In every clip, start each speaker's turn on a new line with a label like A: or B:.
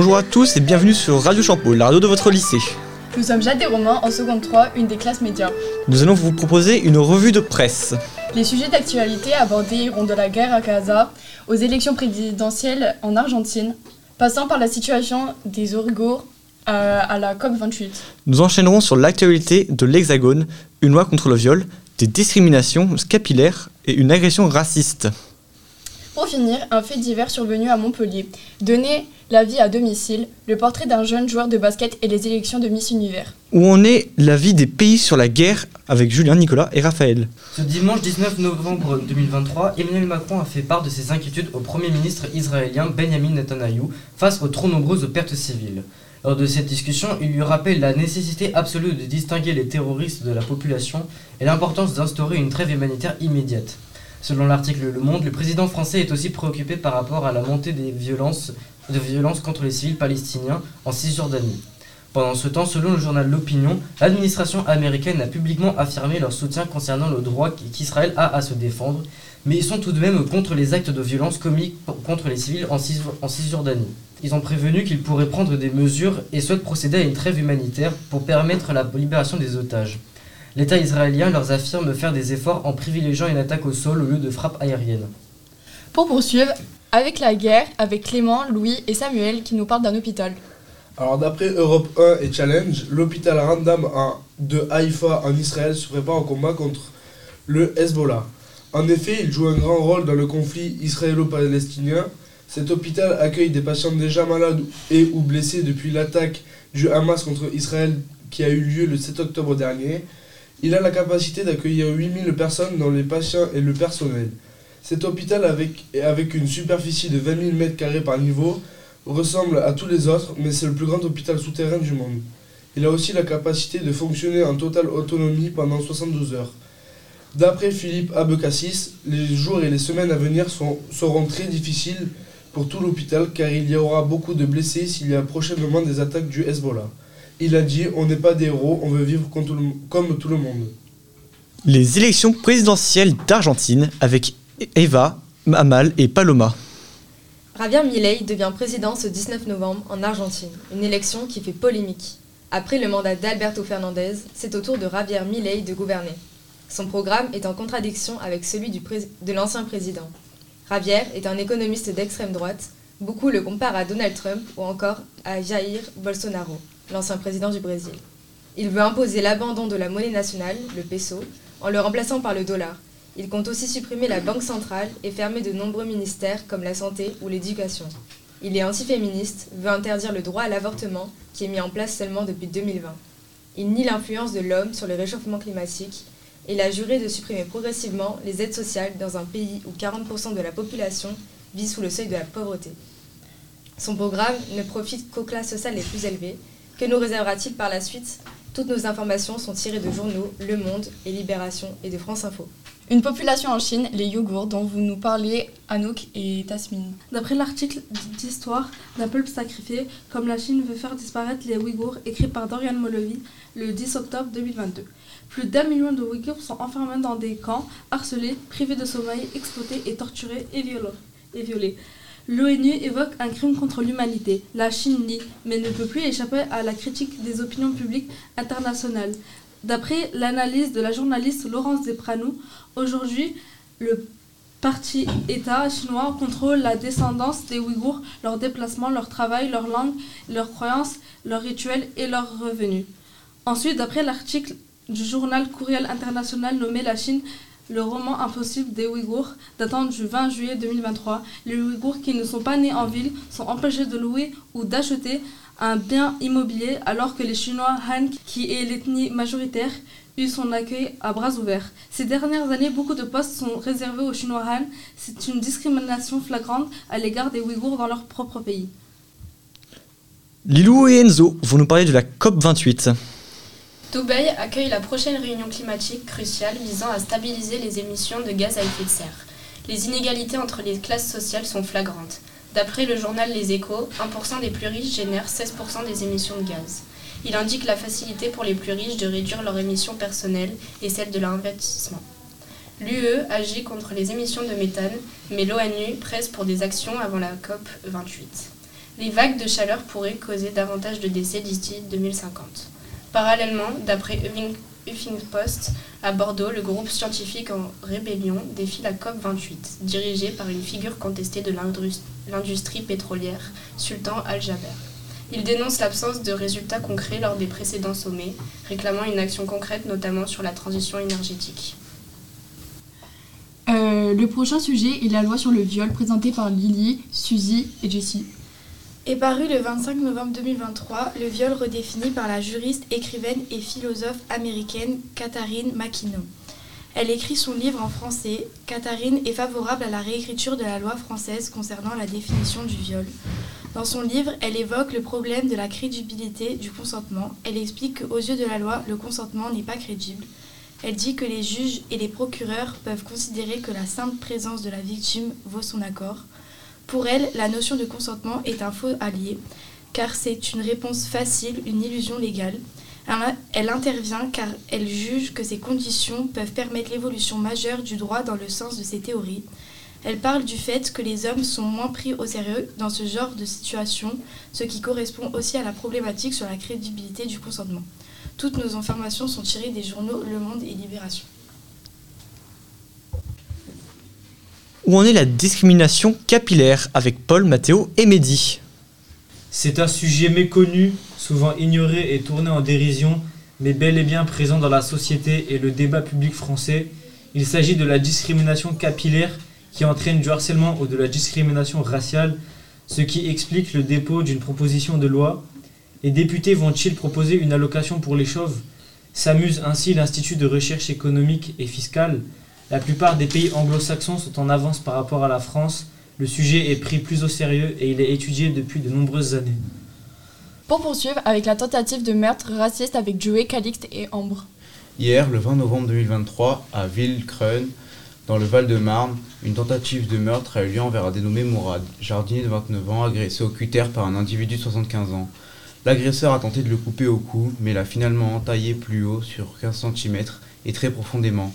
A: Bonjour à tous et bienvenue sur Radio Champeau, la radio de votre lycée.
B: Nous sommes Jade et Romain en seconde 3, une des classes médias.
A: Nous allons vous proposer une revue de presse.
B: Les sujets d'actualité abordés iront de la guerre à Gaza aux élections présidentielles en Argentine, passant par la situation des Ouïghours à, à la COP28.
A: Nous enchaînerons sur l'actualité de l'Hexagone, une loi contre le viol, des discriminations scapillaires et une agression raciste.
B: Pour finir, un fait divers survenu à Montpellier. Donner la vie à domicile, le portrait d'un jeune joueur de basket et les élections de Miss Univers.
A: Où en est la vie des pays sur la guerre avec Julien, Nicolas et Raphaël?
C: Ce dimanche 19 novembre 2023, Emmanuel Macron a fait part de ses inquiétudes au Premier ministre israélien Benjamin Netanyahu face aux trop nombreuses pertes civiles. Lors de cette discussion, il lui rappelle la nécessité absolue de distinguer les terroristes de la population et l'importance d'instaurer une trêve humanitaire immédiate. Selon l'article Le Monde, le président français est aussi préoccupé par rapport à la montée des violences, contre les civils palestiniens en Cisjordanie. Pendant ce temps, selon le journal L'Opinion, l'administration américaine a publiquement affirmé leur soutien concernant le droit qu'Israël a à se défendre, mais ils sont tout de même contre les actes de violence commis contre les civils en Cisjordanie. Ils ont prévenu qu'ils pourraient prendre des mesures et souhaitent procéder à une trêve humanitaire pour permettre la libération des otages. L'État israélien leur affirme faire des efforts en privilégiant une attaque au sol au lieu de frappes aériennes.
B: Pour poursuivre, avec la guerre, avec Clément, Louis et Samuel qui nous parlent d'un hôpital.
D: Alors d'après Europe 1 et Challenge, l'hôpital Randam de Haïfa en Israël se prépare au combat contre le Hezbollah. En effet, il joue un grand rôle dans le conflit israélo-palestinien. Cet hôpital accueille des patients déjà malades et ou blessés depuis l'attaque du Hamas contre Israël qui a eu lieu le 7 octobre dernier. Il a la capacité d'accueillir 8000 personnes dans les patients et le personnel. Cet hôpital, avec, une superficie de 20 000 m2 par niveau, ressemble à tous les autres, mais c'est le plus grand hôpital souterrain du monde. Il a aussi la capacité de fonctionner en totale autonomie pendant 72 heures. D'après Philippe Abekassis, les jours et les semaines à venir seront très difficiles pour tout l'hôpital car il y aura beaucoup de blessés s'il y a prochainement des attaques du Hezbollah. Il a dit On n'est pas des héros, on veut vivre comme tout, le, comme tout le monde.
A: Les élections présidentielles d'Argentine avec Eva, Amal et Paloma.
E: Javier Milei devient président ce 19 novembre en Argentine, une élection qui fait polémique. Après le mandat d'Alberto Fernandez, c'est au tour de Javier Milei de gouverner. Son programme est en contradiction avec celui du de l'ancien président. Javier est un économiste d'extrême droite. Beaucoup le comparent à Donald Trump ou encore à Jair Bolsonaro l'ancien président du Brésil. Il veut imposer l'abandon de la monnaie nationale, le peso, en le remplaçant par le dollar. Il compte aussi supprimer la banque centrale et fermer de nombreux ministères comme la santé ou l'éducation. Il est antiféministe, veut interdire le droit à l'avortement, qui est mis en place seulement depuis 2020. Il nie l'influence de l'homme sur le réchauffement climatique. et Il a juré de supprimer progressivement les aides sociales dans un pays où 40% de la population vit sous le seuil de la pauvreté. Son programme ne profite qu'aux classes sociales les plus élevées que nous réservera-t-il par la suite Toutes nos informations sont tirées de journaux Le Monde et Libération et de France Info.
B: Une population en Chine, les Yougours, dont vous nous parlez, Anouk et Tasmine.
F: D'après l'article d'histoire d'un peuple sacrifié, comme la Chine veut faire disparaître les Ouïghours, écrit par Dorian Molovi le 10 octobre 2022. Plus d'un million de Ouïghours sont enfermés dans des camps, harcelés, privés de sommeil, exploités et torturés et violés. L'ONU évoque un crime contre l'humanité. La Chine nie, mais ne peut plus échapper à la critique des opinions publiques internationales. D'après l'analyse de la journaliste Laurence Despranou, aujourd'hui, le parti État chinois contrôle la descendance des Ouïghours, leurs déplacements, leur travail, leur langue, leurs croyances, leurs rituels et leurs revenus. Ensuite, d'après l'article du journal Courriel international nommé La Chine le roman Impossible des Ouïghours, datant du 20 juillet 2023. Les Ouïghours qui ne sont pas nés en ville sont empêchés de louer ou d'acheter un bien immobilier alors que les Chinois Han, qui est l'ethnie majoritaire, eu son accueil à bras ouverts. Ces dernières années, beaucoup de postes sont réservés aux Chinois Han. C'est une discrimination flagrante à l'égard des Ouïghours dans leur propre pays.
A: Lilou et Enzo vont nous parler de la COP28.
G: Dubaï accueille la prochaine réunion climatique cruciale visant à stabiliser les émissions de gaz à effet de serre. Les inégalités entre les classes sociales sont flagrantes. D'après le journal Les Échos, 1% des plus riches génèrent 16% des émissions de gaz. Il indique la facilité pour les plus riches de réduire leurs émissions personnelles et celles de leur investissement. L'UE agit contre les émissions de méthane, mais l'ONU presse pour des actions avant la COP 28. Les vagues de chaleur pourraient causer davantage de décès d'ici 2050. Parallèlement, d'après Huffingpost, à Bordeaux, le groupe scientifique en rébellion défie la COP28, dirigé par une figure contestée de l'industrie pétrolière, Sultan Al-Jaber. Il dénonce l'absence de résultats concrets lors des précédents sommets, réclamant une action concrète notamment sur la transition énergétique.
B: Euh, le prochain sujet est la loi sur le viol présentée par Lily, Suzy et Jessie.
H: Est paru le 25 novembre 2023 le viol redéfini par la juriste, écrivaine et philosophe américaine Katharine McKinnon. Elle écrit son livre en français. Katharine est favorable à la réécriture de la loi française concernant la définition du viol. Dans son livre, elle évoque le problème de la crédibilité du consentement. Elle explique qu'aux yeux de la loi, le consentement n'est pas crédible. Elle dit que les juges et les procureurs peuvent considérer que la simple présence de la victime vaut son accord. Pour elle, la notion de consentement est un faux allié, car c'est une réponse facile, une illusion légale. Elle intervient car elle juge que ces conditions peuvent permettre l'évolution majeure du droit dans le sens de ses théories. Elle parle du fait que les hommes sont moins pris au sérieux dans ce genre de situation, ce qui correspond aussi à la problématique sur la crédibilité du consentement. Toutes nos informations sont tirées des journaux Le Monde et Libération.
A: Où en est la discrimination capillaire avec Paul, Mathéo et Mehdi
I: C'est un sujet méconnu, souvent ignoré et tourné en dérision, mais bel et bien présent dans la société et le débat public français. Il s'agit de la discrimination capillaire qui entraîne du harcèlement ou de la discrimination raciale, ce qui explique le dépôt d'une proposition de loi. Les députés vont-ils proposer une allocation pour les chauves? S'amuse ainsi l'Institut de recherche économique et fiscale. La plupart des pays anglo-saxons sont en avance par rapport à la France. Le sujet est pris plus au sérieux et il est étudié depuis de nombreuses années.
B: Pour poursuivre avec la tentative de meurtre raciste avec Joey, Calixte et Ambre.
J: Hier, le 20 novembre 2023, à Villecreune, dans le Val-de-Marne, une tentative de meurtre a eu lieu envers un dénommé Mourad, jardinier de 29 ans, agressé au cutter par un individu de 75 ans. L'agresseur a tenté de le couper au cou, mais l'a finalement entaillé plus haut, sur 15 cm, et très profondément,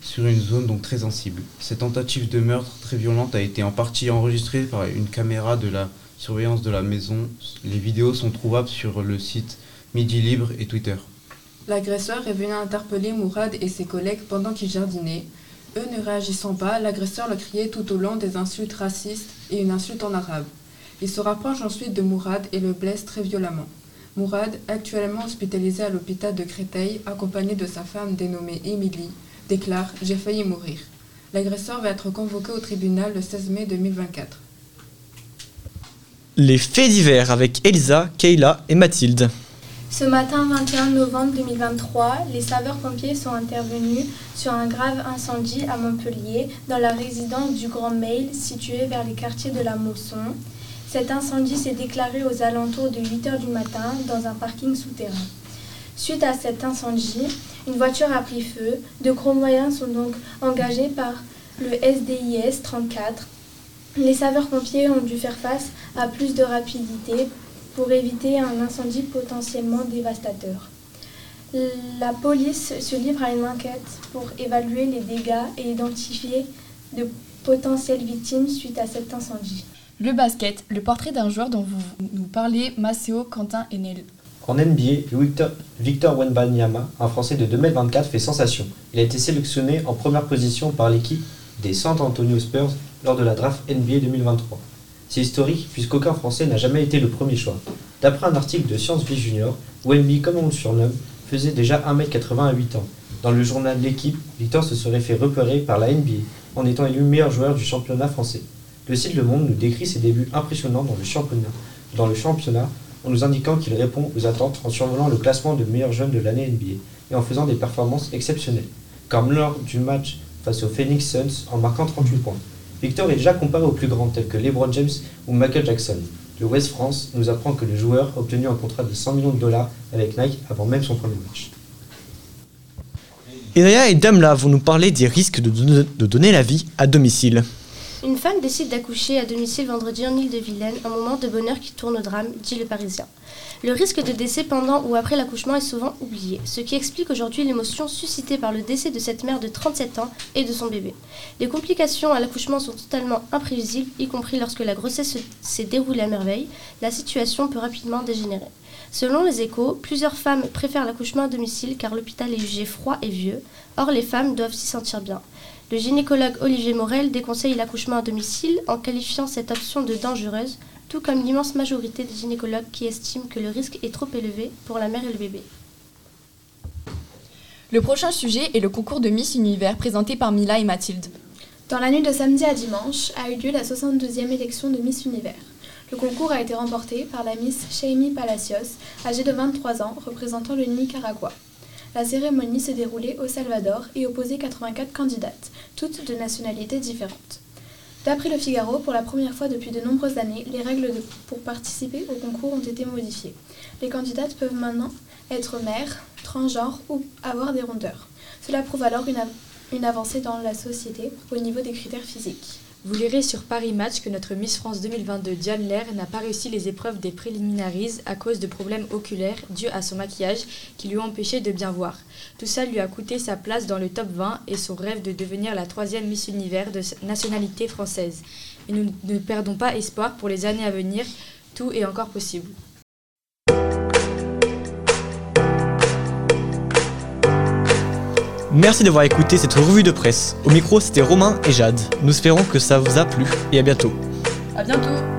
J: sur une zone donc très sensible. Cette tentative de meurtre très violente a été en partie enregistrée par une caméra de la surveillance de la maison. Les vidéos sont trouvables sur le site Midi Libre et Twitter.
K: L'agresseur est venu interpeller Mourad et ses collègues pendant qu'ils jardinaient. Eux ne réagissant pas, l'agresseur leur criait tout au long des insultes racistes et une insulte en arabe. Il se rapproche ensuite de Mourad et le blesse très violemment. Mourad, actuellement hospitalisé à l'hôpital de Créteil, accompagné de sa femme dénommée Émilie, déclare J'ai failli mourir. L'agresseur va être convoqué au tribunal le 16 mai 2024.
A: Les faits divers avec Elisa, Kayla et Mathilde.
L: Ce matin 21 novembre 2023, les saveurs-pompiers sont intervenus sur un grave incendie à Montpellier, dans la résidence du Grand Mail, située vers les quartiers de la Mosson. Cet incendie s'est déclaré aux alentours de 8 h du matin dans un parking souterrain. Suite à cet incendie, une voiture a pris feu. De gros moyens sont donc engagés par le SDIS 34. Les saveurs-pompiers ont dû faire face à plus de rapidité pour éviter un incendie potentiellement dévastateur. La police se livre à une enquête pour évaluer les dégâts et identifier de potentielles victimes suite à cet incendie.
B: Le basket, le portrait d'un joueur dont vous nous parlez, Maceo Quentin Enel.
M: En NBA, Victor, Victor Wenbanyama, un Français de 2m24, fait sensation. Il a été sélectionné en première position par l'équipe des San Antonio Spurs lors de la draft NBA 2023. C'est historique puisqu'aucun Français n'a jamais été le premier choix. D'après un article de Science Vie Junior, Wemby, comme on le surnomme, faisait déjà 1m80 à 8 ans. Dans le journal L'équipe, Victor se serait fait repérer par la NBA en étant élu meilleur joueur du championnat français. Le site Le Monde nous décrit ses débuts impressionnants dans le championnat en nous indiquant qu'il répond aux attentes en survolant le classement de meilleurs jeunes de l'année NBA et en faisant des performances exceptionnelles, comme lors du match face aux Phoenix Suns en marquant 38 points. Victor est déjà comparé aux plus grands tels que LeBron James ou Michael Jackson. Le West France nous apprend que le joueur a obtenu un contrat de 100 millions de dollars avec Nike avant même son premier match.
A: Iria et Damla vont nous parler des risques de, don- de donner la vie à domicile.
N: Une femme décide d'accoucher à domicile vendredi en Île-de-Vilaine, un moment de bonheur qui tourne au drame, dit le Parisien. Le risque de décès pendant ou après l'accouchement est souvent oublié, ce qui explique aujourd'hui l'émotion suscitée par le décès de cette mère de 37 ans et de son bébé. Les complications à l'accouchement sont totalement imprévisibles, y compris lorsque la grossesse s'est déroulée à merveille. La situation peut rapidement dégénérer. Selon les échos, plusieurs femmes préfèrent l'accouchement à domicile car l'hôpital est jugé froid et vieux. Or, les femmes doivent s'y sentir bien. Le gynécologue Olivier Morel déconseille l'accouchement à domicile en qualifiant cette option de dangereuse, tout comme l'immense majorité des gynécologues qui estiment que le risque est trop élevé pour la mère et le bébé.
O: Le prochain sujet est le concours de Miss Univers présenté par Mila et Mathilde.
L: Dans la nuit de samedi à dimanche a eu lieu la 62e élection de Miss Univers. Le concours a été remporté par la Miss Shaimi Palacios, âgée de 23 ans, représentant le Nicaragua. La cérémonie s'est déroulée au Salvador et opposait 84 candidates, toutes de nationalités différentes. D'après le Figaro, pour la première fois depuis de nombreuses années, les règles pour participer au concours ont été modifiées. Les candidates peuvent maintenant être mères, transgenres ou avoir des rondeurs. Cela prouve alors une avancée dans la société au niveau des critères physiques.
E: Vous lirez sur Paris Match que notre Miss France 2022 Diane Lair n'a pas réussi les épreuves des préliminaries à cause de problèmes oculaires dus à son maquillage qui lui ont empêché de bien voir. Tout ça lui a coûté sa place dans le top 20 et son rêve de devenir la troisième Miss Univers de nationalité française. Mais nous ne perdons pas espoir pour les années à venir, tout est encore possible.
A: Merci d'avoir écouté cette revue de presse. Au micro, c'était Romain et Jade. Nous espérons que ça vous a plu et à bientôt.
O: À bientôt